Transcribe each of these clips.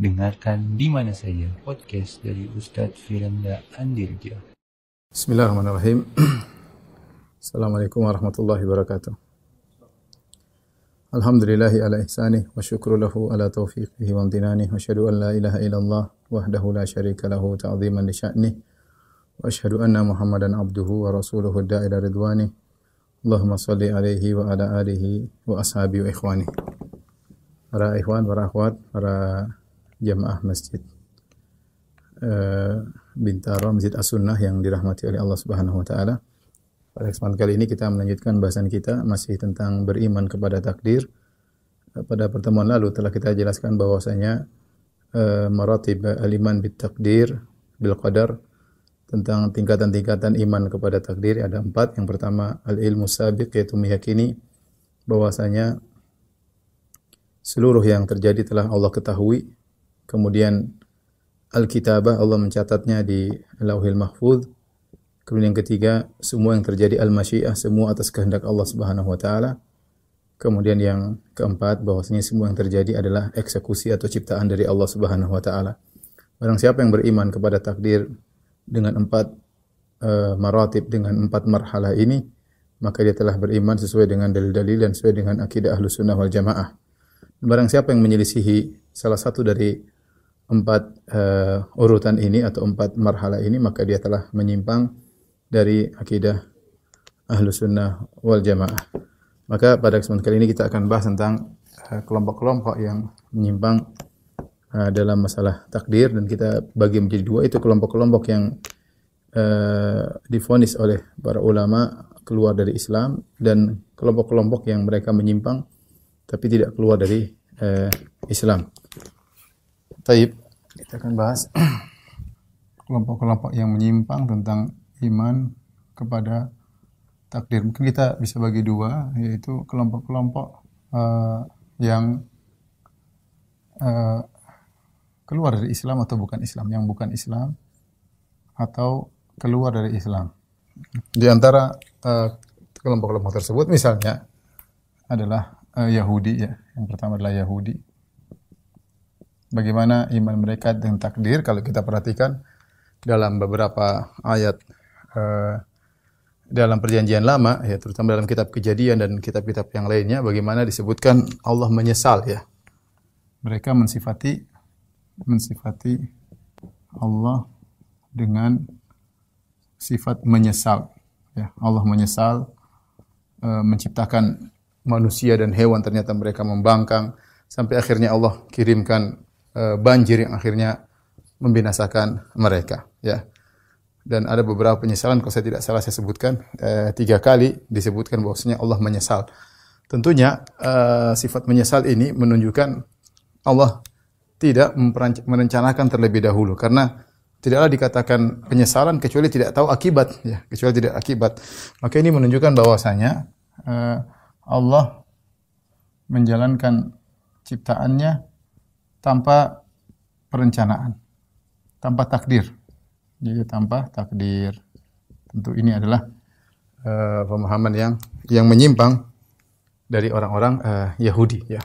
Dengarkan di mana saja podcast dari Ustadz Firanda Andirja. Bismillahirrahmanirrahim. Assalamualaikum warahmatullahi wabarakatuh. Alhamdulillahi ala ihsanih wa syukru lahu ala taufiqihi wa amdinanih wa syahadu an la ilaha illallah wahdahu la syarika lahu ta'ziman li sya'nih wa asyhadu anna muhammadan abduhu wa rasuluhu da'ila ridwanih Allahumma salli alaihi wa ala alihi wa ashabi wa ikhwani para ikhwan, para akhwat, para jamaah masjid uh, Bintaro, Masjid As-Sunnah yang dirahmati oleh Allah Subhanahu wa taala. Pada kesempatan kali ini kita melanjutkan bahasan kita masih tentang beriman kepada takdir. Pada pertemuan lalu telah kita jelaskan bahwasanya uh, maratib al-iman bit takdir bil qadar tentang tingkatan-tingkatan iman kepada takdir ada empat. Yang pertama al-ilmu sabiq yaitu meyakini bahwasanya seluruh yang terjadi telah Allah ketahui. Kemudian Al-Kitabah Allah mencatatnya di Lauhil Mahfuz. Kemudian yang ketiga, semua yang terjadi al-masyiah, semua atas kehendak Allah Subhanahu wa taala. Kemudian yang keempat, bahwasanya semua yang terjadi adalah eksekusi atau ciptaan dari Allah Subhanahu wa taala. Barang siapa yang beriman kepada takdir dengan empat uh, maratib dengan empat marhalah ini, maka dia telah beriman sesuai dengan dalil-dalil dan sesuai dengan akidah Ahlus Sunnah wal Jamaah. Barang siapa yang menyelisihi salah satu dari empat uh, urutan ini atau empat marhalah ini, maka dia telah menyimpang dari akidah Ahlus Sunnah wal Jamaah. Maka pada kesempatan kali ini kita akan bahas tentang eh, kelompok-kelompok uh, yang menyimpang uh, dalam masalah takdir dan kita bagi menjadi dua itu kelompok-kelompok yang uh, difonis oleh para ulama keluar dari Islam dan kelompok-kelompok yang mereka menyimpang tapi tidak keluar dari uh, Islam. Taib, kita akan bahas kelompok-kelompok yang menyimpang tentang iman kepada takdir. Mungkin kita bisa bagi dua, yaitu kelompok-kelompok uh, yang uh, keluar dari Islam atau bukan Islam, yang bukan Islam atau keluar dari Islam. Di antara uh, kelompok-kelompok tersebut misalnya adalah uh, Yahudi ya. Yang pertama adalah Yahudi. Bagaimana iman mereka dengan takdir kalau kita perhatikan dalam beberapa ayat uh, dalam perjanjian lama ya terutama dalam kitab kejadian dan kitab-kitab yang lainnya bagaimana disebutkan Allah menyesal ya. Mereka mensifati mensifati Allah dengan sifat menyesal ya. Allah menyesal e, menciptakan manusia dan hewan ternyata mereka membangkang sampai akhirnya Allah kirimkan banjir yang akhirnya membinasakan mereka ya. Dan ada beberapa penyesalan kalau saya tidak salah saya sebutkan eh, tiga kali disebutkan bahwasanya Allah menyesal. Tentunya eh, sifat menyesal ini menunjukkan Allah tidak merencanakan terlebih dahulu. Karena tidaklah dikatakan penyesalan kecuali tidak tahu akibat ya. Kecuali tidak akibat. Maka ini menunjukkan bahwasanya eh, Allah menjalankan ciptaannya tanpa perencanaan tanpa takdir jadi tanpa takdir. Tentu ini adalah uh, pemahaman yang yang menyimpang dari orang-orang uh, Yahudi ya.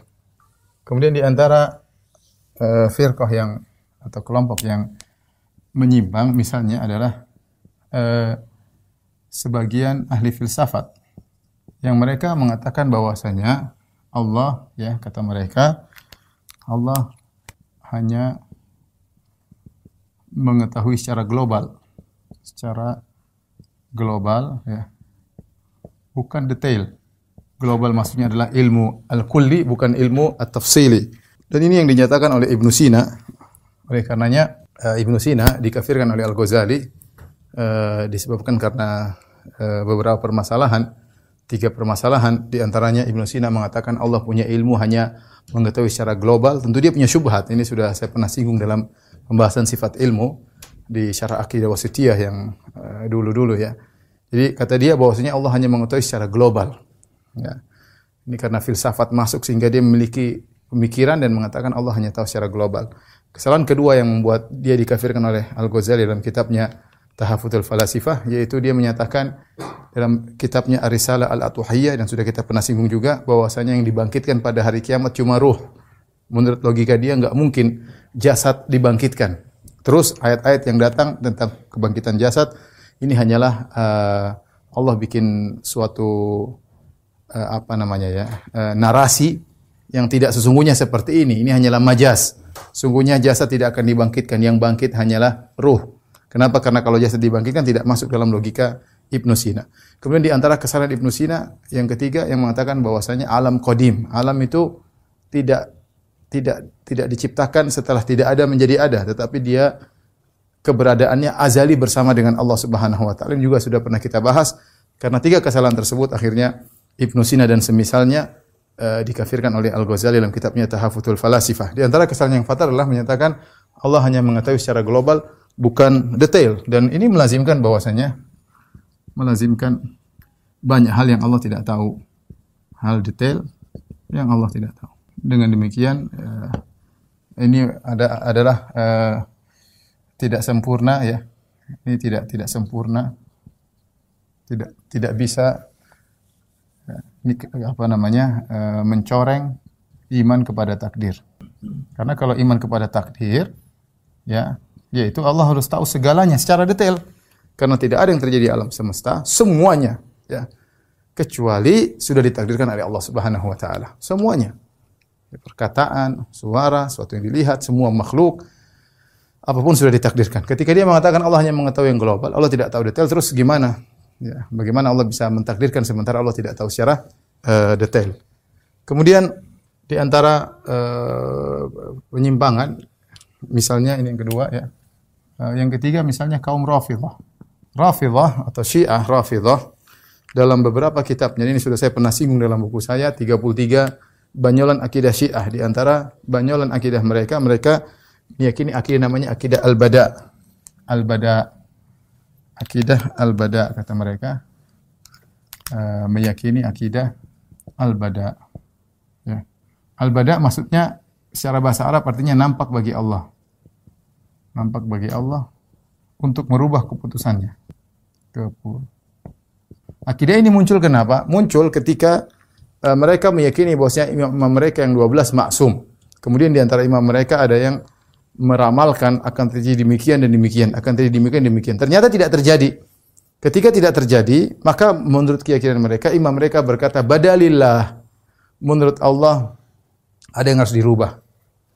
Kemudian di antara uh, firqah yang atau kelompok yang menyimpang misalnya adalah uh, sebagian ahli filsafat yang mereka mengatakan bahwasanya Allah ya kata mereka Allah hanya mengetahui secara global, secara global ya. Bukan detail. Global maksudnya adalah ilmu al-kulli bukan ilmu at-tafsili. Dan ini yang dinyatakan oleh Ibnu Sina. Oleh karenanya uh, Ibnu Sina dikafirkan oleh Al-Ghazali uh, disebabkan karena uh, beberapa permasalahan, tiga permasalahan di antaranya Ibnu Sina mengatakan Allah punya ilmu hanya mengetahui secara global. Tentu dia punya syubhat. Ini sudah saya pernah singgung dalam pembahasan sifat ilmu di syarah akidah wasitiyah yang eh, dulu-dulu ya. Jadi kata dia bahwasanya Allah hanya mengetahui secara global. Ya. Ini karena filsafat masuk sehingga dia memiliki pemikiran dan mengatakan Allah hanya tahu secara global. Kesalahan kedua yang membuat dia dikafirkan oleh Al-Ghazali dalam kitabnya Tahafutul Falasifah yaitu dia menyatakan dalam kitabnya Ar-Risalah Al-Atuhiyah dan sudah kita pernah singgung juga bahwasanya yang dibangkitkan pada hari kiamat cuma ruh Menurut logika dia nggak mungkin jasad dibangkitkan. Terus ayat-ayat yang datang tentang kebangkitan jasad ini hanyalah uh, Allah bikin suatu uh, apa namanya ya uh, narasi yang tidak sesungguhnya seperti ini. Ini hanyalah majas. Sungguhnya jasad tidak akan dibangkitkan. Yang bangkit hanyalah ruh. Kenapa? Karena kalau jasad dibangkitkan tidak masuk dalam logika Ibnu Sina. Kemudian di antara kesalahan Ibnu Sina yang ketiga yang mengatakan bahwasanya alam kodim, alam itu tidak tidak tidak diciptakan setelah tidak ada menjadi ada, tetapi dia keberadaannya azali bersama dengan Allah Subhanahu wa taala. Ini juga sudah pernah kita bahas karena tiga kesalahan tersebut akhirnya Ibnu Sina dan semisalnya uh, dikafirkan oleh Al-Ghazali dalam kitabnya Tahafutul Falasifah. Di antara kesalahan yang fatal adalah menyatakan Allah hanya mengetahui secara global bukan detail dan ini melazimkan bahwasanya melazimkan banyak hal yang Allah tidak tahu. Hal detail yang Allah tidak tahu. Dengan demikian uh, ini ada adalah uh, tidak sempurna ya. Ini tidak tidak sempurna. Tidak tidak bisa ini apa namanya? Mencoreng iman kepada takdir. Karena kalau iman kepada takdir ya, yaitu Allah harus tahu segalanya secara detail. Karena tidak ada yang terjadi di alam semesta, semuanya ya. Kecuali sudah ditakdirkan oleh Allah Subhanahu wa taala. Semuanya. Perkataan, suara, sesuatu yang dilihat, semua makhluk apa pun sudah ditakdirkan. Ketika dia mengatakan Allah hanya mengetahui yang global, Allah tidak tahu detail, terus gimana? Ya, bagaimana Allah bisa mentakdirkan sementara Allah tidak tahu secara uh, detail. Kemudian di antara uh, penyimpangan, misalnya ini yang kedua ya, yang ketiga misalnya kaum Rafidhah. Rafidah atau Syiah Rafidah dalam beberapa kitabnya. Ini sudah saya pernah singgung dalam buku saya 33 banyolan akidah Syiah. Di antara banyolan akidah mereka mereka meyakini akidah namanya akidah al-bada. Al-bada. Akidah al-bada kata mereka uh, meyakini akidah al-bada. Ya. al-bada maksudnya secara bahasa Arab artinya nampak bagi Allah nampak bagi Allah untuk merubah keputusannya. Akidah ini muncul kenapa? Muncul ketika uh, mereka meyakini bahwasanya imam mereka yang 12 maksum. Kemudian di antara imam mereka ada yang meramalkan akan terjadi demikian dan demikian, akan terjadi demikian dan demikian. Ternyata tidak terjadi. Ketika tidak terjadi, maka menurut keyakinan mereka, imam mereka berkata, "Badalillah." Menurut Allah ada yang harus dirubah.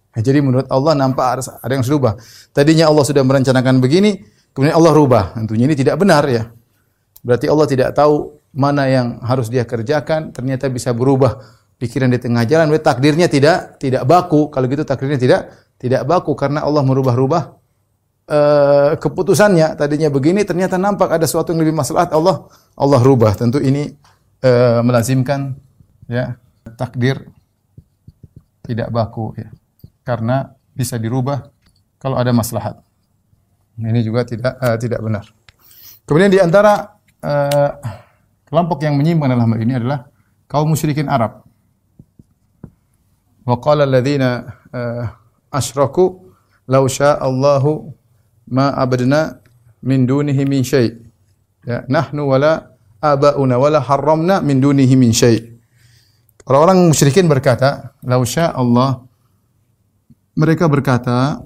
Nah, jadi menurut Allah nampak ada yang dirubah. Tadinya Allah sudah merencanakan begini, kemudian Allah rubah. Tentunya ini tidak benar ya. Berarti Allah tidak tahu mana yang harus dia kerjakan, ternyata bisa berubah pikiran di tengah jalan. Berarti takdirnya tidak tidak baku. Kalau gitu takdirnya tidak tidak baku karena Allah merubah-rubah uh, keputusannya. Tadinya begini, ternyata nampak ada sesuatu yang lebih maslahat Allah Allah rubah. Tentu ini uh, melazimkan ya takdir tidak baku ya karena bisa dirubah kalau ada maslahat. Ini juga tidak uh, tidak benar. Kemudian di antara uh, kelompok yang menyimpang dalam hal ini adalah kaum musyrikin Arab. Wa qala alladziina uh, asyraku law Allahu ma abadna min dunihi min syai'. Ya, nahnu wala abauna wala harramna min dunihi min syai'. Orang-orang musyrikin berkata, "Lau Allah mereka berkata,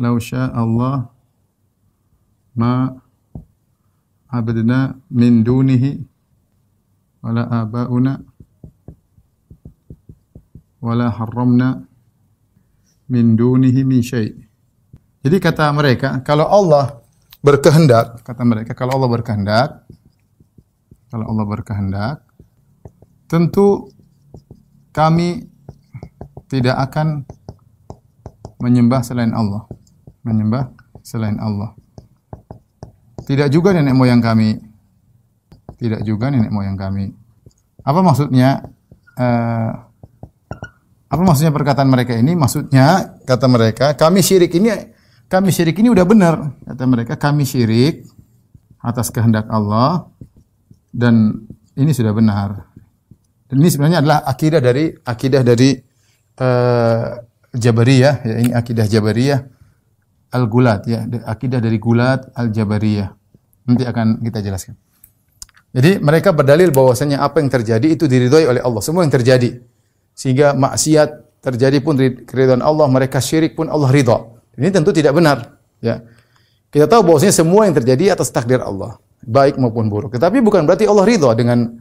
"Lau Allah ma abadna min dunihi wala abauna wala harramna min dunihi min syai." Jadi kata mereka, kalau Allah berkehendak, kata mereka, kalau Allah berkehendak, kalau Allah berkehendak, tentu kami tidak akan menyembah selain Allah. Menyembah selain Allah. Tidak juga nenek moyang kami. Tidak juga nenek moyang kami. Apa maksudnya? Uh, apa maksudnya perkataan mereka ini? Maksudnya kata mereka, kami syirik ini kami syirik ini udah benar. Kata mereka, kami syirik atas kehendak Allah dan ini sudah benar. Dan ini sebenarnya adalah akidah dari akidah dari uh, Jabariyah, ya ini akidah Jabariyah Al-Gulat ya, akidah dari Gulat Al-Jabariyah. Nanti akan kita jelaskan. Jadi mereka berdalil bahwasanya apa yang terjadi itu diridhoi oleh Allah, semua yang terjadi. Sehingga maksiat terjadi pun keridhaan Allah, mereka syirik pun Allah ridha. Ini tentu tidak benar, ya. Kita tahu bahwasanya semua yang terjadi atas takdir Allah, baik maupun buruk. Tetapi bukan berarti Allah ridha dengan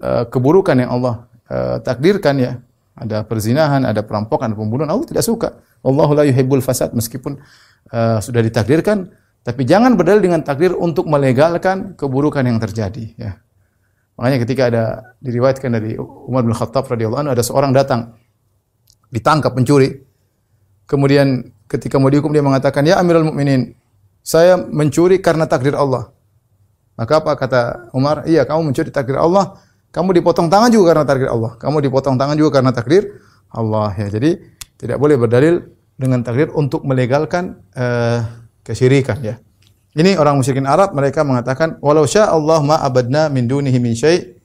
uh, keburukan yang Allah uh, takdirkan ya. Ada perzinahan, ada perampokan, ada pembunuhan, Allah tidak suka. Allahu la yuhibbul fasad meskipun uh, sudah ditakdirkan, tapi jangan berdalil dengan takdir untuk melegalkan keburukan yang terjadi ya. Makanya ketika ada diriwayatkan dari Umar bin Khattab radhiyallahu anhu ada seorang datang ditangkap pencuri. Kemudian ketika mau dihukum dia mengatakan, "Ya Amirul Mukminin, saya mencuri karena takdir Allah." Maka apa kata Umar? "Iya, kamu mencuri takdir Allah, kamu dipotong tangan juga karena takdir Allah. Kamu dipotong tangan juga karena takdir Allah." Ya, jadi tidak boleh berdalil dengan takdir untuk melegalkan uh, kesyirikan ya. Ini orang musyrikin Arab mereka mengatakan walau sya Allah ma abadna min dunihi min syai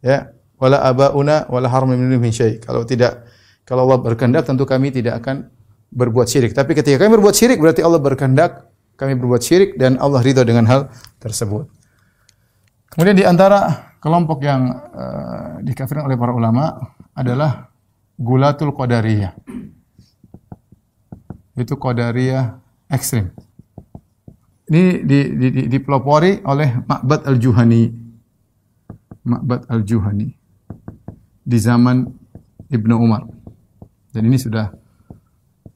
ya wala abauna wala haram min dunihi min syai. Kalau tidak kalau Allah berkehendak tentu kami tidak akan berbuat syirik. Tapi ketika kami berbuat syirik berarti Allah berkehendak kami berbuat syirik dan Allah ridha dengan hal tersebut. Kemudian di antara kelompok yang uh, dikafirkan oleh para ulama adalah gulatul qadariyah. Itu qadariyah ekstrim. Ini di, di, di, dipelopori oleh Ma'bad al-Juhani. Ma'bad al-Juhani. Di zaman Ibnu Umar. Dan ini sudah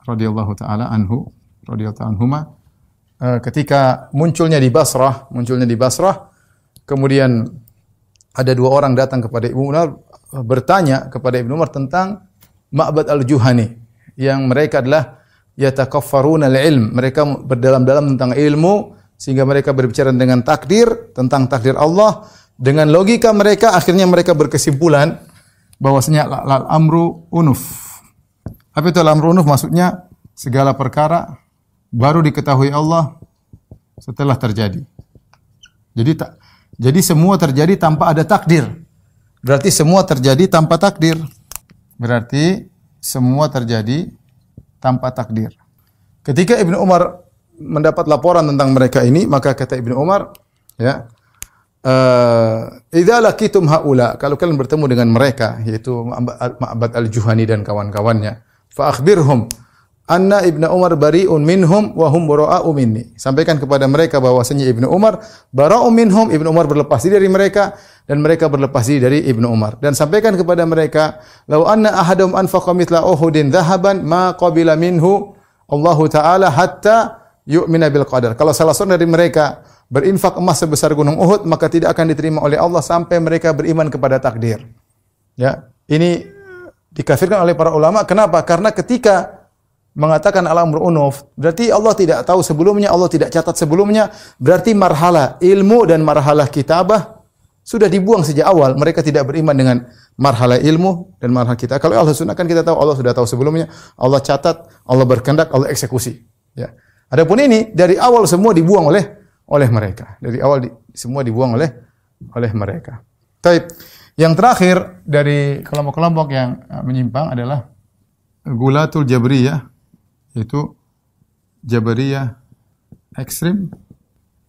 radhiyallahu taala anhu, radhiyallahu anhuma uh, ketika munculnya di Basrah, munculnya di Basrah, kemudian ada dua orang datang kepada Ibnu Umar bertanya kepada Ibnu Umar tentang Ma'bad al-Juhani yang mereka adalah yatakaffaruna al-ilm. Mereka berdalam-dalam tentang ilmu sehingga mereka berbicara dengan takdir, tentang takdir Allah. Dengan logika mereka akhirnya mereka berkesimpulan bahwasanya lal amru unuf. Apa itu amru unuf? Maksudnya segala perkara baru diketahui Allah setelah terjadi. Jadi tak jadi semua terjadi tanpa ada takdir. Berarti semua terjadi tanpa takdir. Berarti semua terjadi tanpa takdir. Ketika Ibnu Umar mendapat laporan tentang mereka ini, maka kata Ibnu Umar, ya, uh, idza laqitum haula, kalau kalian bertemu dengan mereka, yaitu Ma'bad al-Juhani dan kawan-kawannya, fa akhbirhum anna Ibnu Umar bari'un minhum wa hum bara'u minni. Sampaikan kepada mereka bahwasanya Ibnu Umar bara'u minhum, Ibnu Umar berlepas diri dari mereka dan mereka berlepas diri dari Ibnu Umar. Dan sampaikan kepada mereka, "Lau anna ahadum anfaqa mithla Uhudin dhahaban ma qabila minhu Allahu taala hatta yu'mina bil qadar." Kalau salah seorang dari mereka berinfak emas sebesar gunung Uhud, maka tidak akan diterima oleh Allah sampai mereka beriman kepada takdir. Ya, ini dikafirkan oleh para ulama. Kenapa? Karena ketika mengatakan alam unuf, berarti Allah tidak tahu sebelumnya, Allah tidak catat sebelumnya, berarti marhala ilmu dan marhala kitabah sudah dibuang sejak awal. Mereka tidak beriman dengan marhala ilmu dan marhala kita. Kalau Allah sunnah kan kita tahu Allah sudah tahu sebelumnya, Allah catat, Allah berkehendak, Allah eksekusi. Ya. Adapun ini dari awal semua dibuang oleh oleh mereka. Dari awal di, semua dibuang oleh oleh mereka. Taib. Yang terakhir dari kelompok-kelompok yang uh, menyimpang adalah gulatul jabriyah itu Jabariyah ekstrim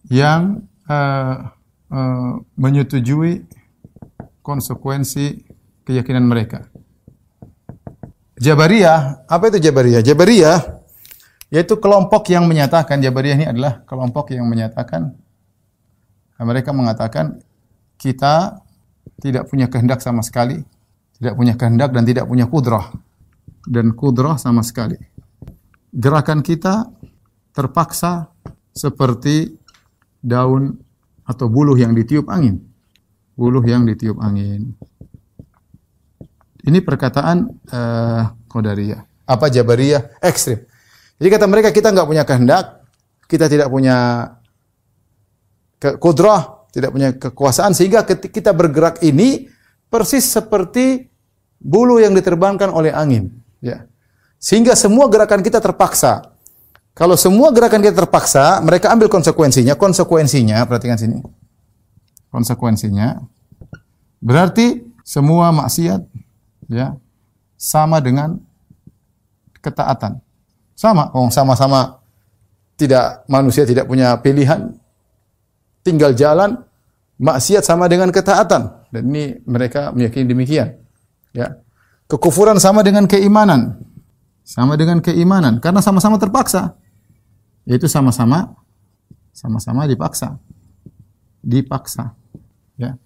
yang uh, uh, menyetujui konsekuensi keyakinan mereka. Jabariyah, apa itu Jabariyah? Jabariyah yaitu kelompok yang menyatakan Jabariyah ini adalah kelompok yang menyatakan mereka mengatakan kita tidak punya kehendak sama sekali, tidak punya kehendak dan tidak punya kudrah dan kudrah sama sekali gerakan kita terpaksa seperti daun atau buluh yang ditiup angin. Buluh yang ditiup angin. Ini perkataan uh, Qadariyah. Apa Jabariyah? Ekstrim. Jadi kata mereka kita nggak punya kehendak, kita tidak punya kudrah, tidak punya kekuasaan sehingga kita bergerak ini persis seperti bulu yang diterbangkan oleh angin, ya. Sehingga semua gerakan kita terpaksa. Kalau semua gerakan kita terpaksa, mereka ambil konsekuensinya. Konsekuensinya, perhatikan sini. Konsekuensinya berarti semua maksiat ya sama dengan ketaatan. Sama, oh sama-sama tidak manusia tidak punya pilihan, tinggal jalan, maksiat sama dengan ketaatan. Dan ini mereka meyakini demikian. Ya. Kekufuran sama dengan keimanan. Sama dengan keimanan karena sama-sama terpaksa. Yaitu sama-sama sama-sama dipaksa. Dipaksa. Ya.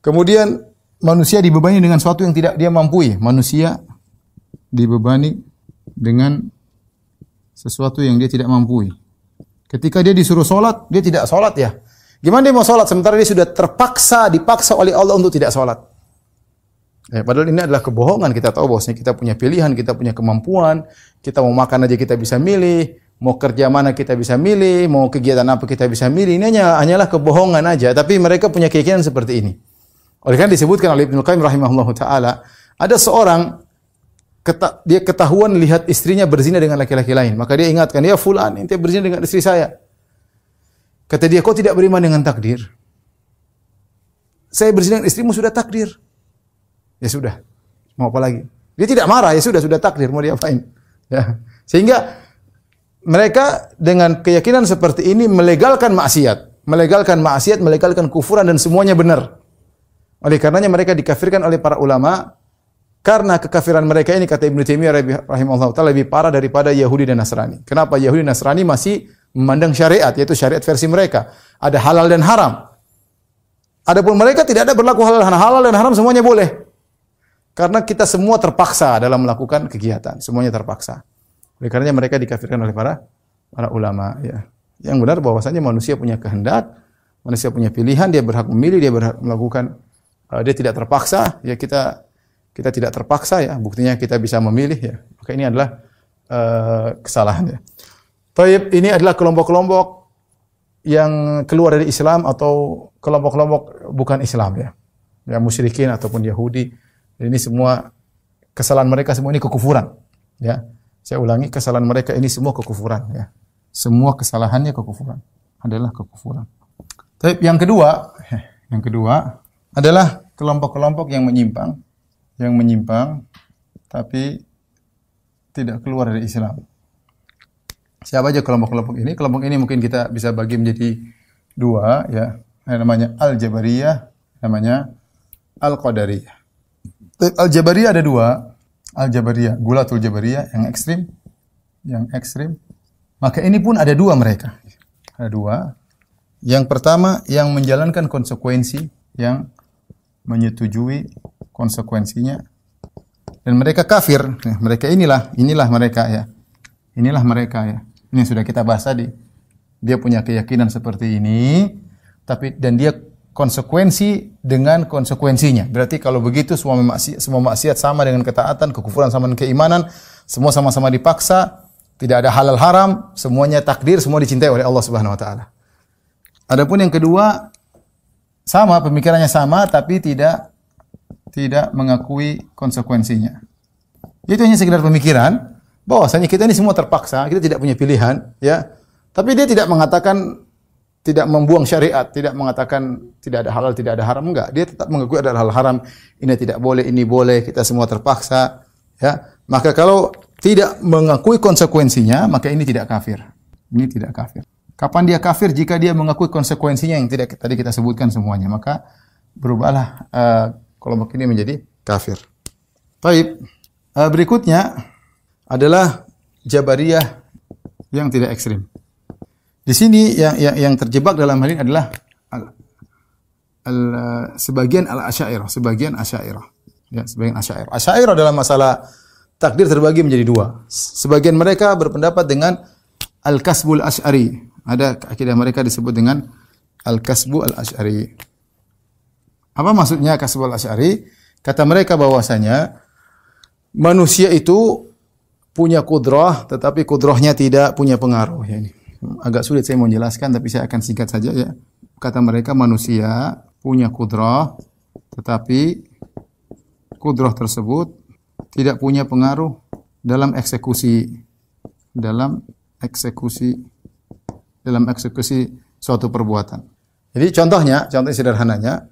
Kemudian manusia dibebani dengan sesuatu yang tidak dia mampu. Manusia dibebani dengan sesuatu yang dia tidak mampu. Ketika dia disuruh sholat, dia tidak sholat ya. Gimana dia mau sholat sementara dia sudah terpaksa, dipaksa oleh Allah untuk tidak sholat. Ya, padahal ini adalah kebohongan. Kita tahu bahwasanya kita punya pilihan, kita punya kemampuan. Kita mau makan aja kita bisa milih, mau kerja mana kita bisa milih, mau kegiatan apa kita bisa milih. Ini hanya hanyalah kebohongan aja. Tapi mereka punya keyakinan seperti ini. Oleh karena disebutkan oleh Ibnu Qayyim rahimahullah taala, ada seorang keta, dia ketahuan lihat istrinya berzina dengan laki-laki lain. Maka dia ingatkan, ya fulan, ente berzina dengan istri saya. Kata dia, kau tidak beriman dengan takdir? Saya berzina dengan istrimu sudah takdir. Ya sudah. Mau apa lagi? Dia tidak marah, ya sudah, sudah takdir, mau diapain? Ya. Sehingga mereka dengan keyakinan seperti ini melegalkan maksiat. Melegalkan maksiat, melegalkan kufuran dan semuanya benar. Oleh karenanya mereka dikafirkan oleh para ulama karena kekafiran mereka ini kata Ibnu Taimiyah rahimahullah taala lebih parah daripada Yahudi dan Nasrani. Kenapa Yahudi dan Nasrani masih memandang syariat yaitu syariat versi mereka. Ada halal dan haram. Adapun mereka tidak ada berlaku halal dan halal dan haram semuanya boleh. Karena kita semua terpaksa dalam melakukan kegiatan, semuanya terpaksa. Oleh karenanya mereka dikafirkan oleh para para ulama ya. Yang benar bahwasanya manusia punya kehendak, manusia punya pilihan, dia berhak memilih, dia berhak melakukan uh, dia tidak terpaksa, ya kita kita tidak terpaksa ya, buktinya kita bisa memilih ya. Maka ini adalah uh, kesalahan ya. Taib ini adalah kelompok-kelompok yang keluar dari Islam atau kelompok-kelompok bukan Islam ya. Ya musyrikin ataupun Yahudi ini semua kesalahan mereka semua ini kekufuran. Ya. Saya ulangi kesalahan mereka ini semua kekufuran ya. Semua kesalahannya kekufuran adalah kekufuran. Tapi yang kedua, yang kedua adalah kelompok-kelompok yang menyimpang, yang menyimpang tapi tidak keluar dari Islam. Siapa aja kelompok-kelompok ini? Kelompok ini mungkin kita bisa bagi menjadi dua ya. Ada namanya Al-Jabariyah, namanya Al-Qadariyah. Al-Jabariyah ada dua. Al-Jabariyah, Gulatul Jabariyah yang ekstrim, yang ekstrim. Maka ini pun ada dua mereka. Ada dua. Yang pertama yang menjalankan konsekuensi, yang menyetujui konsekuensinya. Dan mereka kafir. Nah, mereka inilah, inilah mereka ya. Inilah mereka ya. Ini sudah kita bahas tadi. Dia punya keyakinan seperti ini, tapi dan dia konsekuensi dengan konsekuensinya. Berarti kalau begitu semua maksiat, semua maksiat sama dengan ketaatan, kekufuran sama dengan keimanan, semua sama-sama dipaksa, tidak ada halal haram, semuanya takdir, semua dicintai oleh Allah Subhanahu wa taala. Adapun yang kedua sama pemikirannya sama tapi tidak tidak mengakui konsekuensinya. Itu hanya sekedar pemikiran bahwasanya kita ini semua terpaksa, kita tidak punya pilihan, ya. Tapi dia tidak mengatakan tidak membuang syariat, tidak mengatakan tidak ada halal, tidak ada haram, enggak. Dia tetap mengakui ada hal haram, ini tidak boleh, ini boleh, kita semua terpaksa, ya. Maka kalau tidak mengakui konsekuensinya, maka ini tidak kafir. Ini tidak kafir. Kapan dia kafir? Jika dia mengakui konsekuensinya yang tidak tadi kita sebutkan semuanya, maka berubahlah uh, kelompok ini menjadi kafir. Baik. Uh, berikutnya adalah Jabariyah yang tidak ekstrim. Di sini yang, yang, yang terjebak dalam hal ini adalah al, al, sebagian al asyairah, sebagian asyairah. Ya, sebagian asyairah. Asyairah dalam masalah takdir terbagi menjadi dua. Sebagian mereka berpendapat dengan al-kasbul asy'ari. Ada akidah mereka disebut dengan al-kasbu al-asy'ari. Apa maksudnya kasbul asy'ari? Kata mereka bahwasanya manusia itu punya kudrah tetapi kudrahnya tidak punya pengaruh ya ini agak sulit saya mau jelaskan tapi saya akan singkat saja ya. Kata mereka manusia punya kudrah tetapi kudrah tersebut tidak punya pengaruh dalam eksekusi dalam eksekusi dalam eksekusi suatu perbuatan. Jadi contohnya, contoh sederhananya,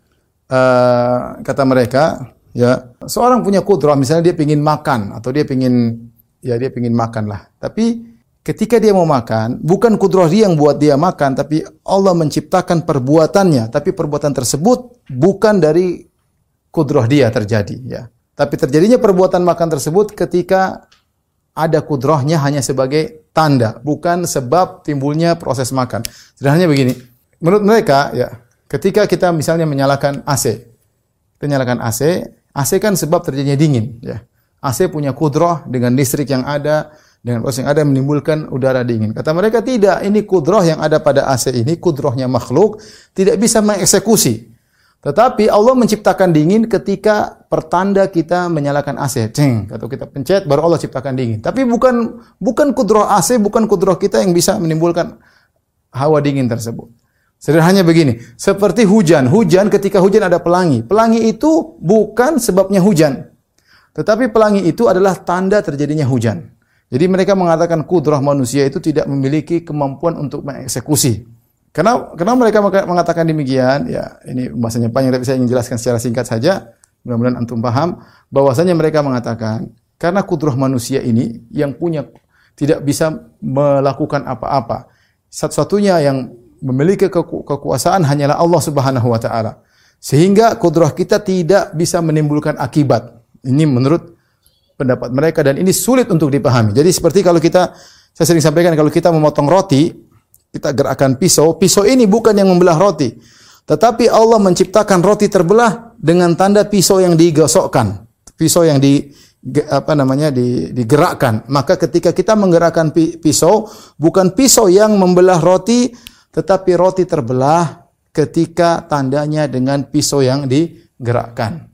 uh, kata mereka, ya seorang punya kudrah, misalnya dia ingin makan atau dia ingin ya dia ingin makan lah, tapi Ketika dia mau makan, bukan kudroh dia yang buat dia makan, tapi Allah menciptakan perbuatannya. Tapi perbuatan tersebut bukan dari kudroh dia terjadi. Ya. Tapi terjadinya perbuatan makan tersebut ketika ada kudrohnya hanya sebagai tanda, bukan sebab timbulnya proses makan. Sederhananya begini, menurut mereka ya, ketika kita misalnya menyalakan AC, kita nyalakan AC, AC kan sebab terjadinya dingin, ya. AC punya kudroh dengan listrik yang ada, dengan proses yang ada menimbulkan udara dingin. Kata mereka tidak, ini kudroh yang ada pada AC ini, kudrohnya makhluk, tidak bisa mengeksekusi. Tetapi Allah menciptakan dingin ketika pertanda kita menyalakan AC. Ceng, atau kita pencet baru Allah ciptakan dingin. Tapi bukan bukan kudroh AC, bukan kudroh kita yang bisa menimbulkan hawa dingin tersebut. Sederhananya begini, seperti hujan. Hujan ketika hujan ada pelangi. Pelangi itu bukan sebabnya hujan. Tetapi pelangi itu adalah tanda terjadinya hujan. Jadi mereka mengatakan kudroh manusia itu tidak memiliki kemampuan untuk mengeksekusi. Kenapa, kenapa mereka mengatakan demikian? Ya, ini bahasanya panjang tapi saya ingin jelaskan secara singkat saja. Mudah-mudahan antum paham bahwasanya mereka mengatakan karena kudroh manusia ini yang punya tidak bisa melakukan apa-apa. Satu-satunya yang memiliki keku kekuasaan hanyalah Allah Subhanahu wa taala. Sehingga kudroh kita tidak bisa menimbulkan akibat. Ini menurut pendapat mereka dan ini sulit untuk dipahami. Jadi seperti kalau kita saya sering sampaikan kalau kita memotong roti, kita gerakkan pisau, pisau ini bukan yang membelah roti. Tetapi Allah menciptakan roti terbelah dengan tanda pisau yang digosokkan. Pisau yang di apa namanya di, digerakkan. Maka ketika kita menggerakkan pisau, bukan pisau yang membelah roti, tetapi roti terbelah ketika tandanya dengan pisau yang digerakkan.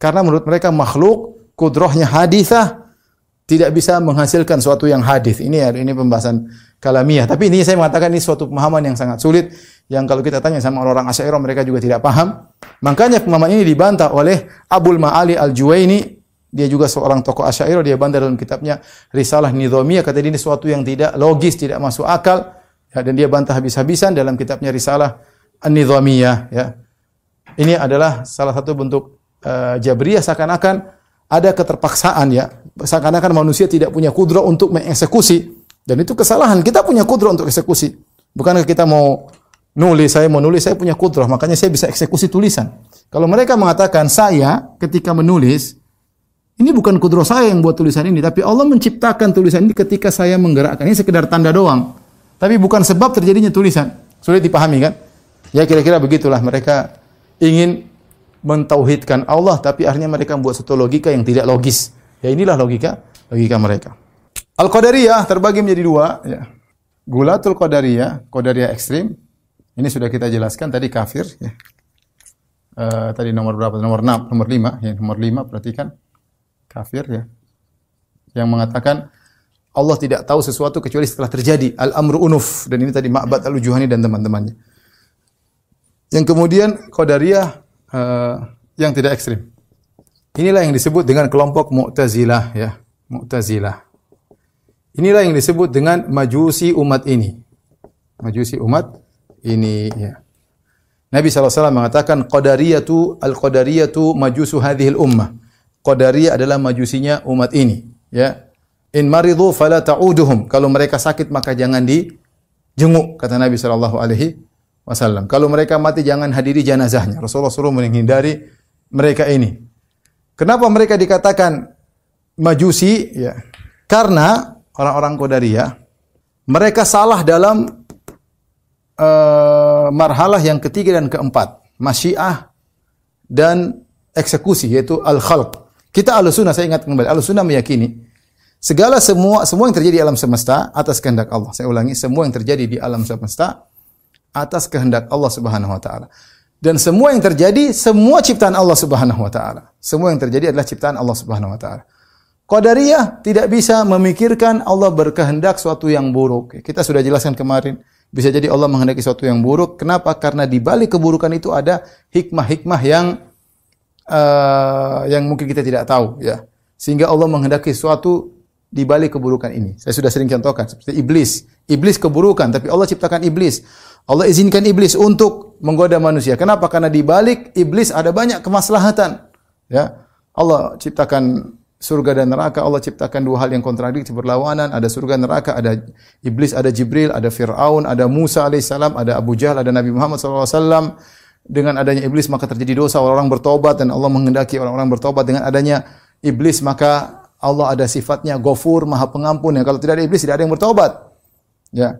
Karena menurut mereka makhluk kudrohnya hadithah tidak bisa menghasilkan suatu yang hadis. Ini ini pembahasan kalamiah. Tapi ini saya mengatakan ini suatu pemahaman yang sangat sulit yang kalau kita tanya sama orang-orang mereka juga tidak paham. Makanya pemahaman ini dibantah oleh Abdul Ma'ali Al-Juwaini. Dia juga seorang tokoh Asy'ariyah, dia bantah dalam kitabnya Risalah Nizamiyah kata ini suatu yang tidak logis, tidak masuk akal. Ya, dan dia bantah habis-habisan dalam kitabnya Risalah An-Nizamiyah ya. Ini adalah salah satu bentuk uh, Jabriyah seakan-akan ada keterpaksaan ya. Seakan-akan manusia tidak punya kudro untuk mengeksekusi dan itu kesalahan. Kita punya kudroh untuk eksekusi. Bukankah kita mau nulis, saya mau nulis, saya punya kudroh, makanya saya bisa eksekusi tulisan. Kalau mereka mengatakan saya ketika menulis, ini bukan kudroh saya yang buat tulisan ini, tapi Allah menciptakan tulisan ini ketika saya menggerakkan. Ini sekedar tanda doang. Tapi bukan sebab terjadinya tulisan. Sulit dipahami kan? Ya kira-kira begitulah mereka ingin mentauhidkan Allah tapi akhirnya mereka membuat satu logika yang tidak logis. Ya inilah logika logika mereka. Al-Qadariyah terbagi menjadi dua. Ya. Gulatul Qadariyah, Qadariyah ekstrim. Ini sudah kita jelaskan tadi kafir. Ya. Uh, tadi nomor berapa? Nomor 6, nomor 5. Ya, nomor 5 perhatikan. Kafir ya. Yang mengatakan Allah tidak tahu sesuatu kecuali setelah terjadi. Al-amru unuf. Dan ini tadi Ma'bad al-Ujuhani dan teman-temannya. Yang kemudian Qadariyah uh, yang tidak ekstrim. Inilah yang disebut dengan kelompok Mu'tazilah ya. Mu'tazilah. Inilah yang disebut dengan majusi umat ini. Majusi umat ini ya. Nabi SAW mengatakan qadariyatu al-qadariyatu majusu hadhil ummah. Qadariyah adalah majusinya umat ini, ya. In maridu fala ta'uduhum. Kalau mereka sakit maka jangan dijenguk kata Nabi sallallahu alaihi wasallam. Kalau mereka mati jangan hadiri jenazahnya. Rasulullah suruh menghindari mereka ini. Kenapa mereka dikatakan majusi? Ya. Karena orang-orang Qadariyah, mereka salah dalam uh, marhalah yang ketiga dan keempat, masyiah dan eksekusi yaitu al-khalq. Kita al-sunnah saya ingat kembali, al-sunnah meyakini segala semua semua yang terjadi di alam semesta atas kehendak Allah. Saya ulangi, semua yang terjadi di alam semesta atas kehendak Allah Subhanahu wa taala. Dan semua yang terjadi semua ciptaan Allah Subhanahu wa taala. Semua yang terjadi adalah ciptaan Allah Subhanahu wa taala. Qadariyah tidak bisa memikirkan Allah berkehendak suatu yang buruk. Kita sudah jelaskan kemarin. Bisa jadi Allah menghendaki suatu yang buruk. Kenapa? Karena di balik keburukan itu ada hikmah-hikmah yang uh, yang mungkin kita tidak tahu. Ya, sehingga Allah menghendaki suatu di balik keburukan ini. Saya sudah sering contohkan seperti iblis. Iblis keburukan, tapi Allah ciptakan iblis. Allah izinkan iblis untuk menggoda manusia. Kenapa? Karena di balik iblis ada banyak kemaslahatan. Ya, Allah ciptakan surga dan neraka Allah ciptakan dua hal yang kontradiktif berlawanan ada surga neraka ada iblis ada Jibril ada Fir'aun ada Musa alaihissalam ada Abu Jahal ada Nabi Muhammad SAW dengan adanya iblis maka terjadi dosa, orang-orang bertobat dan Allah menghendaki orang-orang bertobat dengan adanya iblis maka Allah ada sifatnya Ghafur, Maha Pengampun ya. Kalau tidak ada iblis tidak ada yang bertobat. Ya.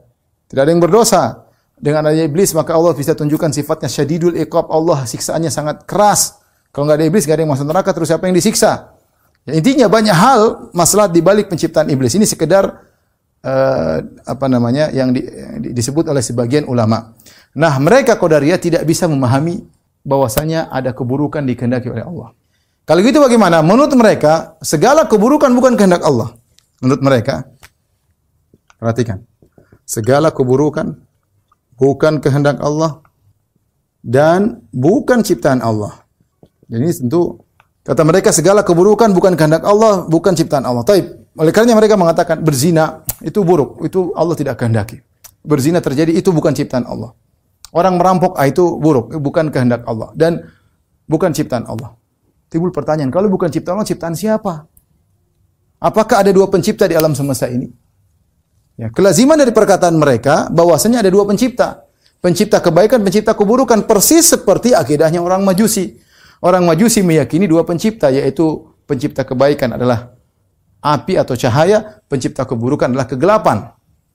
Tidak ada yang berdosa. Dengan adanya iblis maka Allah bisa tunjukkan sifatnya syadidul iqab. Allah siksaannya sangat keras. Kalau nggak ada iblis nggak ada yang masuk neraka terus siapa yang disiksa? Ya, intinya banyak hal masalah di balik penciptaan iblis. Ini sekedar uh, apa namanya yang di, di, disebut oleh sebagian ulama. Nah, mereka Qadariyah tidak bisa memahami bahwasanya ada keburukan dikehendaki oleh Allah. Kalau gitu bagaimana? Menurut mereka, segala keburukan bukan kehendak Allah. Menurut mereka, perhatikan. Segala keburukan bukan kehendak Allah dan bukan ciptaan Allah. Jadi tentu kata mereka segala keburukan bukan kehendak Allah, bukan ciptaan Allah. Taib. Oleh karena mereka mengatakan berzina itu buruk, itu Allah tidak kehendaki. Berzina terjadi itu bukan ciptaan Allah. Orang merampok ah, itu buruk, bukan kehendak Allah dan bukan ciptaan Allah. Timbul pertanyaan, kalau bukan ciptaan Allah, ciptaan siapa? Apakah ada dua pencipta di alam semesta ini? Ya, kelaziman dari perkataan mereka bahwasanya ada dua pencipta. Pencipta kebaikan, pencipta keburukan persis seperti akidahnya orang Majusi. Orang Majusi meyakini dua pencipta yaitu pencipta kebaikan adalah api atau cahaya, pencipta keburukan adalah kegelapan.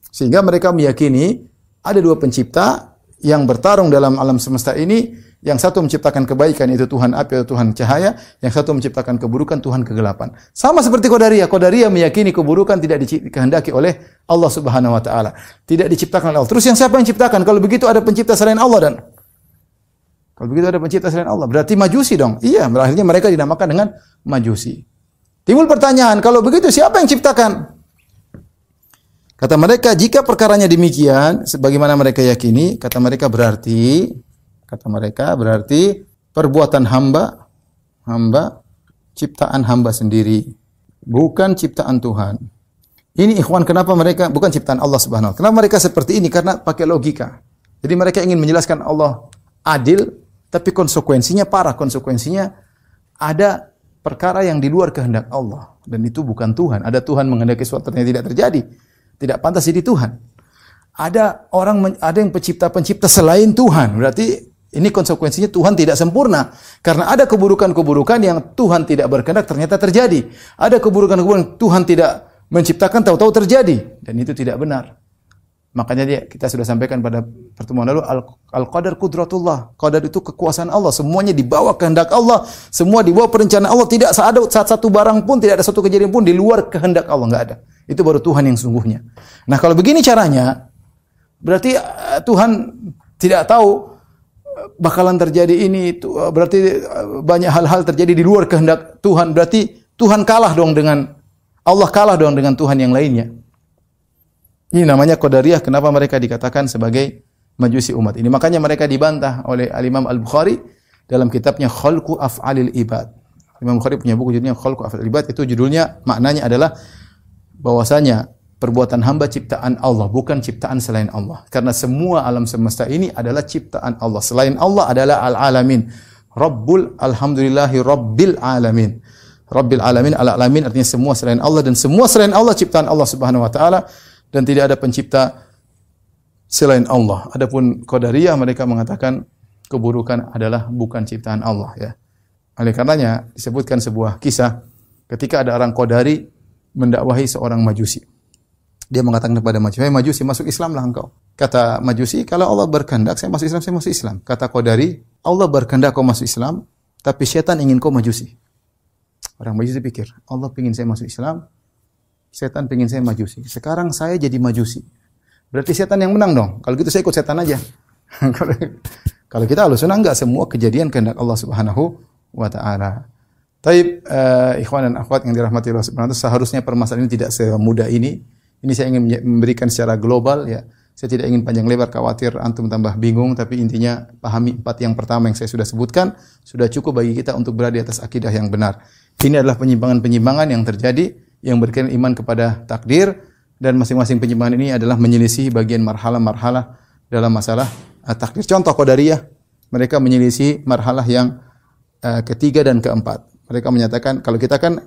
Sehingga mereka meyakini ada dua pencipta yang bertarung dalam alam semesta ini yang satu menciptakan kebaikan itu Tuhan api atau Tuhan cahaya, yang satu menciptakan keburukan Tuhan kegelapan. Sama seperti Qadariyah. Qadariyah meyakini keburukan tidak dikehendaki oleh Allah Subhanahu wa taala. Tidak diciptakan oleh Allah. Terus yang siapa yang ciptakan? Kalau begitu ada pencipta selain Allah dan kalau begitu ada pencipta selain Allah, berarti majusi dong. Iya, akhirnya mereka dinamakan dengan majusi. Timbul pertanyaan, kalau begitu siapa yang ciptakan? Kata mereka, jika perkaranya demikian, sebagaimana mereka yakini, kata mereka berarti Kata mereka berarti perbuatan hamba hamba ciptaan hamba sendiri, bukan ciptaan Tuhan. Ini ikhwan kenapa mereka bukan ciptaan Allah Subhanahu wa Kenapa mereka seperti ini? Karena pakai logika. Jadi mereka ingin menjelaskan Allah adil, tapi konsekuensinya parah. Konsekuensinya ada perkara yang di luar kehendak Allah dan itu bukan Tuhan. Ada Tuhan menghendaki sesuatu yang tidak terjadi. Tidak pantas jadi Tuhan. Ada orang ada yang pencipta-pencipta selain Tuhan. Berarti ini konsekuensinya Tuhan tidak sempurna. Karena ada keburukan-keburukan yang Tuhan tidak berkehendak ternyata terjadi. Ada keburukan-keburukan Tuhan tidak menciptakan tahu-tahu terjadi. Dan itu tidak benar. Makanya dia kita sudah sampaikan pada pertemuan lalu al-qadar kudratullah. Qadar itu kekuasaan Allah, semuanya di bawah kehendak Allah, semua di bawah perencanaan Allah, tidak ada saat satu barang pun, tidak ada satu kejadian pun di luar kehendak Allah, enggak ada. Itu baru Tuhan yang sungguhnya. Nah, kalau begini caranya berarti eh, Tuhan tidak tahu bakalan terjadi ini itu uh, berarti uh, banyak hal-hal terjadi di luar kehendak Tuhan berarti Tuhan kalah dong dengan Allah kalah dong dengan Tuhan yang lainnya. Ini namanya qadariyah kenapa mereka dikatakan sebagai majusi umat ini. Makanya mereka dibantah oleh Al-Imam Al-Bukhari dalam kitabnya Khalqu Af'alil Ibad. Imam Bukhari punya buku judulnya Khalqu Af'alil Ibad itu judulnya maknanya adalah bahwasanya perbuatan hamba ciptaan Allah, bukan ciptaan selain Allah. Karena semua alam semesta ini adalah ciptaan Allah. Selain Allah adalah al-alamin. Rabbul alhamdulillahi rabbil alamin. Rabbil alamin al-alamin artinya semua selain Allah dan semua selain Allah ciptaan Allah Subhanahu wa taala dan tidak ada pencipta selain Allah. Adapun qadariyah mereka mengatakan keburukan adalah bukan ciptaan Allah ya. Oleh karenanya disebutkan sebuah kisah ketika ada orang qadari mendakwahi seorang majusi. Dia mengatakan kepada Majusi, "Hai Majusi, masuk Islamlah engkau." Kata Majusi, "Kalau Allah berkehendak saya masuk Islam, saya masuk Islam." Kata Qadari, "Allah berkehendak kau masuk Islam, tapi setan ingin kau Majusi." Orang Majusi pikir, Allah ingin saya masuk Islam, setan ingin saya Majusi. Sekarang saya jadi Majusi. Berarti setan yang menang dong. Kalau gitu saya ikut setan aja. Kalau kita halus enggak semua kejadian kehendak Allah Subhanahu wa taala. Taib uh, ikhwan dan akhwat yang dirahmati Allah Subhanahu seharusnya permasalahan ini tidak semudah ini ini saya ingin memberikan secara global ya. Saya tidak ingin panjang lebar khawatir antum tambah bingung tapi intinya pahami empat yang pertama yang saya sudah sebutkan sudah cukup bagi kita untuk berada di atas akidah yang benar. Ini adalah penyimpangan-penyimpangan yang terjadi yang berkaitan iman kepada takdir dan masing-masing penyimpangan ini adalah menyelisih bagian marhalah-marhalah dalam masalah uh, takdir. Contoh Qadariyah, mereka menyelisih marhalah yang uh, ketiga dan keempat. Mereka menyatakan kalau kita kan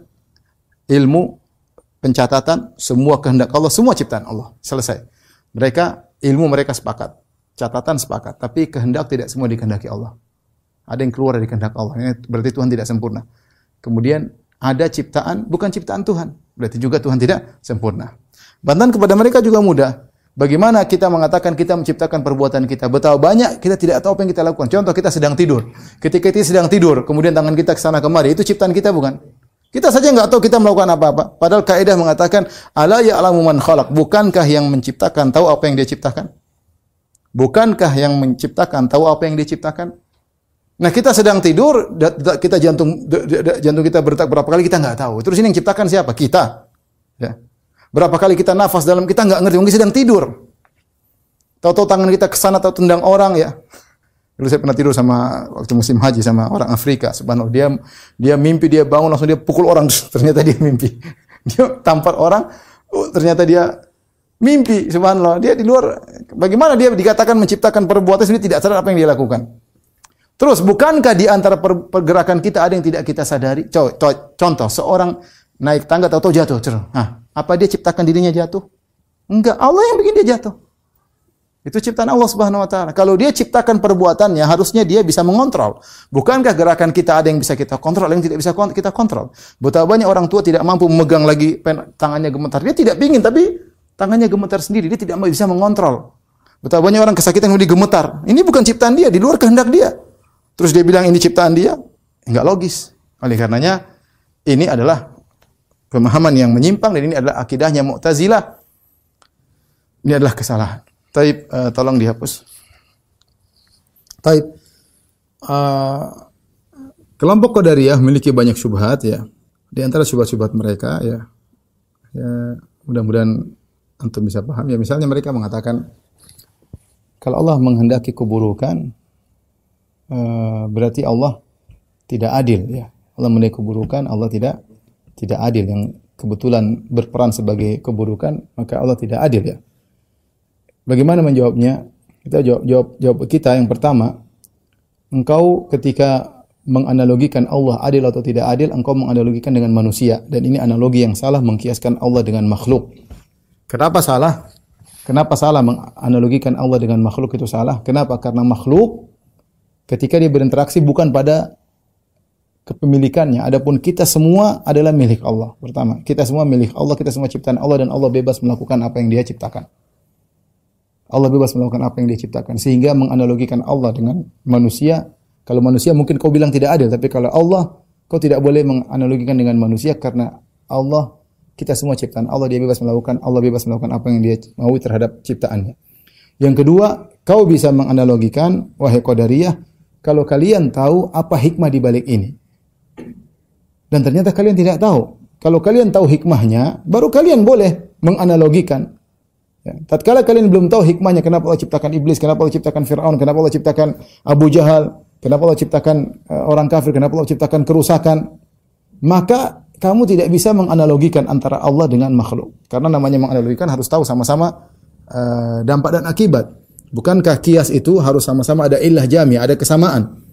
ilmu pencatatan, semua kehendak Allah, semua ciptaan Allah. Selesai. Mereka ilmu mereka sepakat, catatan sepakat, tapi kehendak tidak semua dikehendaki Allah. ada yang keluar dari kehendak Allah. Ini berarti Tuhan tidak sempurna. Kemudian ada ciptaan bukan ciptaan Tuhan. Berarti juga Tuhan tidak sempurna. Bantahan kepada mereka juga mudah. Bagaimana kita mengatakan kita menciptakan perbuatan kita? Betapa banyak kita tidak tahu apa yang kita lakukan. Contoh kita sedang tidur. Ketika kita sedang tidur, kemudian tangan kita ke sana kemari, itu ciptaan kita bukan? Kita saja nggak tahu kita melakukan apa-apa. Padahal kaidah mengatakan ala ya'lamu man khalaq. Bukankah yang menciptakan tahu apa yang dia ciptakan? Bukankah yang menciptakan tahu apa yang dia ciptakan? Nah kita sedang tidur, kita jantung jantung kita berdetak berapa kali kita nggak tahu. Terus ini yang ciptakan siapa? Kita. Ya. Berapa kali kita nafas dalam kita nggak ngerti, mungkin sedang tidur. Tahu-tahu tangan kita ke sana atau tendang orang ya. Dulu saya pernah tidur sama waktu musim haji sama orang Afrika. Subhanallah dia dia mimpi dia bangun langsung dia pukul orang ternyata dia mimpi. Dia tampar orang oh, ternyata dia mimpi subhanallah. Dia di luar bagaimana dia dikatakan menciptakan perbuatan sendiri tidak sadar apa yang dia lakukan. Terus bukankah di antara pergerakan kita ada yang tidak kita sadari? Contoh, seorang naik tangga atau jatuh. Nah, apa dia ciptakan dirinya jatuh? Enggak, Allah yang bikin dia jatuh. Itu ciptaan Allah Subhanahu wa taala. Kalau dia ciptakan perbuatannya, harusnya dia bisa mengontrol. Bukankah gerakan kita ada yang bisa kita kontrol, yang tidak bisa kita kontrol? Betapa banyak orang tua tidak mampu memegang lagi pen, tangannya gemetar. Dia tidak ingin tapi tangannya gemetar sendiri, dia tidak bisa mengontrol. Betapa banyak orang kesakitan kemudian gemetar. Ini bukan ciptaan dia, di luar kehendak dia. Terus dia bilang ini ciptaan dia, enggak logis. Oleh karenanya ini adalah pemahaman yang menyimpang dan ini adalah akidahnya Mu'tazilah. Ini adalah kesalahan. Taib uh, tolong dihapus. Taib uh, kelompok Qadariyah memiliki banyak syubhat ya. Di antara syubhat-syubhat mereka ya ya mudah-mudahan antum bisa paham ya misalnya mereka mengatakan kalau Allah menghendaki keburukan Eh, berarti Allah tidak adil ya. Allah menaik keburukan, Allah tidak tidak adil yang kebetulan berperan sebagai keburukan, maka Allah tidak adil ya. Bagaimana menjawabnya? Kita jawab jawab jawab kita yang pertama, engkau ketika menganalogikan Allah adil atau tidak adil, engkau menganalogikan dengan manusia dan ini analogi yang salah mengkiaskan Allah dengan makhluk. Kenapa salah? Kenapa salah menganalogikan Allah dengan makhluk itu salah? Kenapa? Karena makhluk ketika dia berinteraksi bukan pada kepemilikannya. Adapun kita semua adalah milik Allah. Pertama, kita semua milik Allah, kita semua ciptaan Allah dan Allah bebas melakukan apa yang Dia ciptakan. Allah bebas melakukan apa yang Dia ciptakan sehingga menganalogikan Allah dengan manusia. Kalau manusia mungkin kau bilang tidak adil, tapi kalau Allah kau tidak boleh menganalogikan dengan manusia karena Allah kita semua ciptaan Allah dia bebas melakukan Allah bebas melakukan apa yang dia mau terhadap ciptaannya. Yang kedua, kau bisa menganalogikan wahai qadariyah kalau kalian tahu apa hikmah di balik ini. Dan ternyata kalian tidak tahu. Kalau kalian tahu hikmahnya, baru kalian boleh menganalogikan. Ya. Tatkala kalian belum tahu hikmahnya, kenapa Allah ciptakan iblis, kenapa Allah ciptakan Fir'aun, kenapa Allah ciptakan Abu Jahal, kenapa Allah ciptakan uh, orang kafir, kenapa Allah ciptakan kerusakan, maka kamu tidak bisa menganalogikan antara Allah dengan makhluk. Karena namanya menganalogikan harus tahu sama-sama uh, dampak dan akibat. Bukankah kias itu harus sama-sama ada ilah jami, ada kesamaan?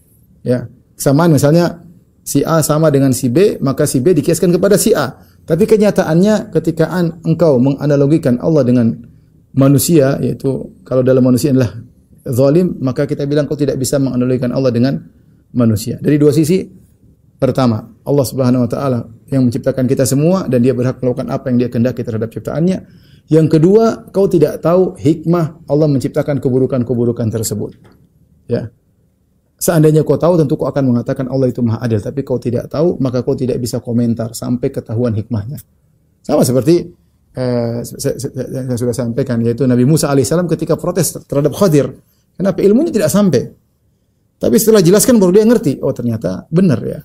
Ya, kesamaan misalnya si A sama dengan si B, maka si B dikiaskan kepada si A. Tapi kenyataannya ketika engkau menganalogikan Allah dengan manusia, yaitu kalau dalam manusia adalah zalim, maka kita bilang kau tidak bisa menganalogikan Allah dengan manusia. Dari dua sisi, pertama, Allah Subhanahu wa taala yang menciptakan kita semua dan dia berhak melakukan apa yang dia kehendaki terhadap ciptaannya. Yang kedua, kau tidak tahu hikmah Allah menciptakan keburukan-keburukan tersebut. Ya. Seandainya kau tahu tentu kau akan mengatakan Allah itu Maha Adil, tapi kau tidak tahu maka kau tidak bisa komentar sampai ketahuan hikmahnya. Sama seperti eh, saya, saya, saya sudah sampaikan yaitu Nabi Musa alaihissalam ketika protes terhadap Khadir. Kenapa ilmunya tidak sampai? Tapi setelah jelaskan baru dia ngerti, oh ternyata benar ya.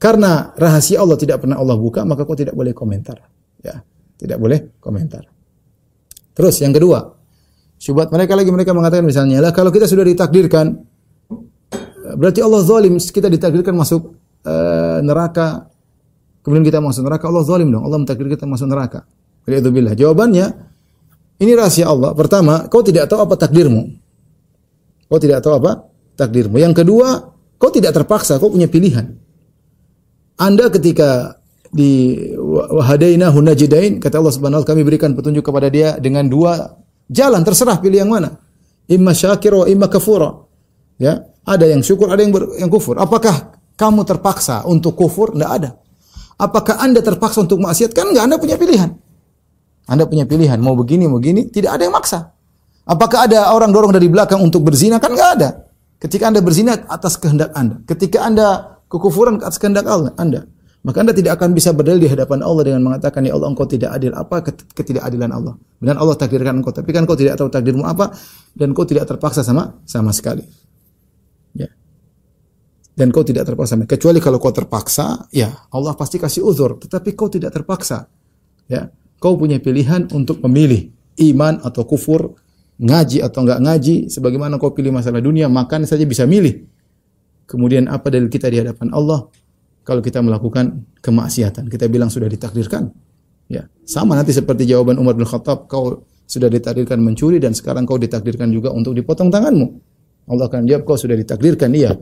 Karena rahasia Allah tidak pernah Allah buka, maka kau tidak boleh komentar. Ya, tidak boleh komentar. Terus yang kedua, syubhat mereka lagi mereka mengatakan misalnya, lah kalau kita sudah ditakdirkan berarti Allah zalim, kita ditakdirkan masuk uh, neraka. Kemudian kita masuk neraka, Allah zalim dong. Allah mentakdirkan kita masuk neraka. Waliyadzubillah. Jawabannya ini rahasia Allah. Pertama, kau tidak tahu apa takdirmu. Kau tidak tahu apa takdirmu. Yang kedua, kau tidak terpaksa, kau punya pilihan. Anda ketika di wahadaina hunajidain kata Allah Subhanahu wa kami berikan petunjuk kepada dia dengan dua jalan terserah pilih yang mana imma syakir wa imma kafura ya Ada yang syukur, ada yang ber, yang kufur. Apakah kamu terpaksa untuk kufur? Tidak ada. Apakah Anda terpaksa untuk maksiat? Kan enggak, Anda punya pilihan. Anda punya pilihan, mau begini, mau begini, tidak ada yang maksa. Apakah ada orang dorong dari belakang untuk berzina? Kan enggak ada. Ketika Anda berzina atas kehendak Anda. Ketika Anda kekufuran atas kehendak Allah, Anda. Maka Anda tidak akan bisa berdalil di hadapan Allah dengan mengatakan, Ya Allah, engkau tidak adil. Apa ketidakadilan Allah? Benar Allah takdirkan engkau, tapi kan engkau tidak tahu takdirmu apa, dan engkau tidak terpaksa sama sama sekali. Ya. Dan kau tidak terpaksa. Kecuali kalau kau terpaksa, ya Allah pasti kasih uzur. Tetapi kau tidak terpaksa. Ya, kau punya pilihan untuk memilih iman atau kufur, ngaji atau enggak ngaji. Sebagaimana kau pilih masalah dunia, makan saja bisa milih. Kemudian apa dalil kita di hadapan Allah? kalau kita melakukan kemaksiatan. Kita bilang sudah ditakdirkan. Ya, sama nanti seperti jawaban Umar bin Khattab, kau sudah ditakdirkan mencuri dan sekarang kau ditakdirkan juga untuk dipotong tanganmu. Allah akan jawab kau sudah ditakdirkan iya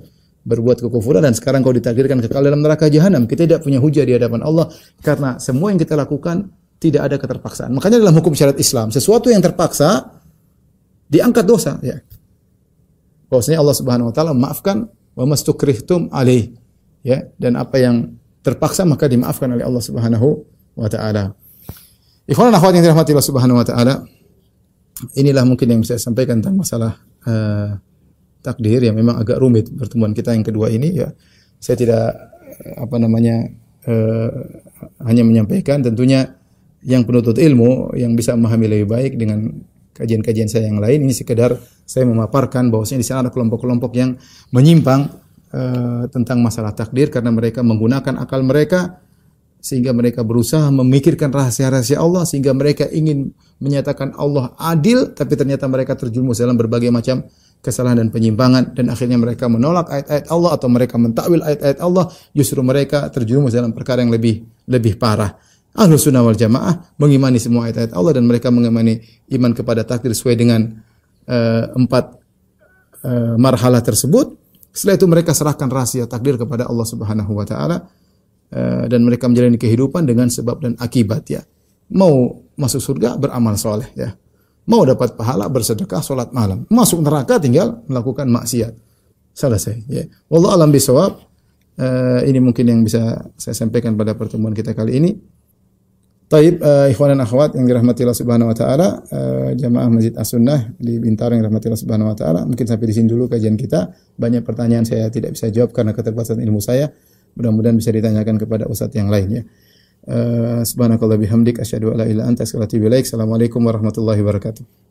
berbuat kekufuran dan sekarang kau ditakdirkan kekal dalam neraka jahanam. Kita tidak punya hujah di hadapan Allah karena semua yang kita lakukan tidak ada keterpaksaan. Makanya dalam hukum syariat Islam, sesuatu yang terpaksa diangkat dosa, ya. Bahwasanya Allah Subhanahu wa taala memaafkan wa mastukrihtum alaih ya dan apa yang terpaksa maka dimaafkan oleh Allah Subhanahu wa taala. Ikhwan akhwat yang dirahmati Allah Subhanahu wa taala, inilah mungkin yang bisa saya sampaikan tentang masalah uh, takdir yang memang agak rumit pertemuan kita yang kedua ini ya. Saya tidak apa namanya uh, hanya menyampaikan tentunya yang penuntut ilmu yang bisa memahami lebih baik dengan kajian-kajian saya yang lain ini sekedar saya memaparkan bahwasanya di sana ada kelompok-kelompok yang menyimpang uh, tentang masalah takdir karena mereka menggunakan akal mereka sehingga mereka berusaha memikirkan rahasia-rahasia Allah sehingga mereka ingin menyatakan Allah adil tapi ternyata mereka terjerumus dalam berbagai macam kesalahan dan penyimpangan dan akhirnya mereka menolak ayat-ayat Allah atau mereka mentakwil ayat-ayat Allah justru mereka terjerumus dalam perkara yang lebih lebih parah. Ahlu sunnah wal jamaah mengimani semua ayat-ayat Allah dan mereka mengimani iman kepada takdir sesuai dengan uh, empat uh, marhalah tersebut setelah itu mereka serahkan rahasia takdir kepada Allah Subhanahu wa taala eh, dan mereka menjalani kehidupan dengan sebab dan akibat ya. Mau masuk surga beramal soleh ya. Mau dapat pahala bersedekah salat malam. Masuk neraka tinggal melakukan maksiat. Selesai ya. Wallahu alam bisawab. Uh, ini mungkin yang bisa saya sampaikan pada pertemuan kita kali ini. Taib uh, ikhwan dan akhwat yang dirahmati Allah Subhanahu wa taala, uh, jamaah Masjid As-Sunnah di Bintaro yang dirahmati Allah Subhanahu wa taala. Mungkin sampai di sini dulu kajian kita. Banyak pertanyaan saya tidak bisa jawab karena keterbatasan ilmu saya. Mudah-mudahan bisa ditanyakan kepada ustadz yang lainnya. Uh, subhanakallah bihamdik asyhadu an la ilaha anta astaghfiruka wa atubu. Assalamualaikum warahmatullahi wabarakatuh.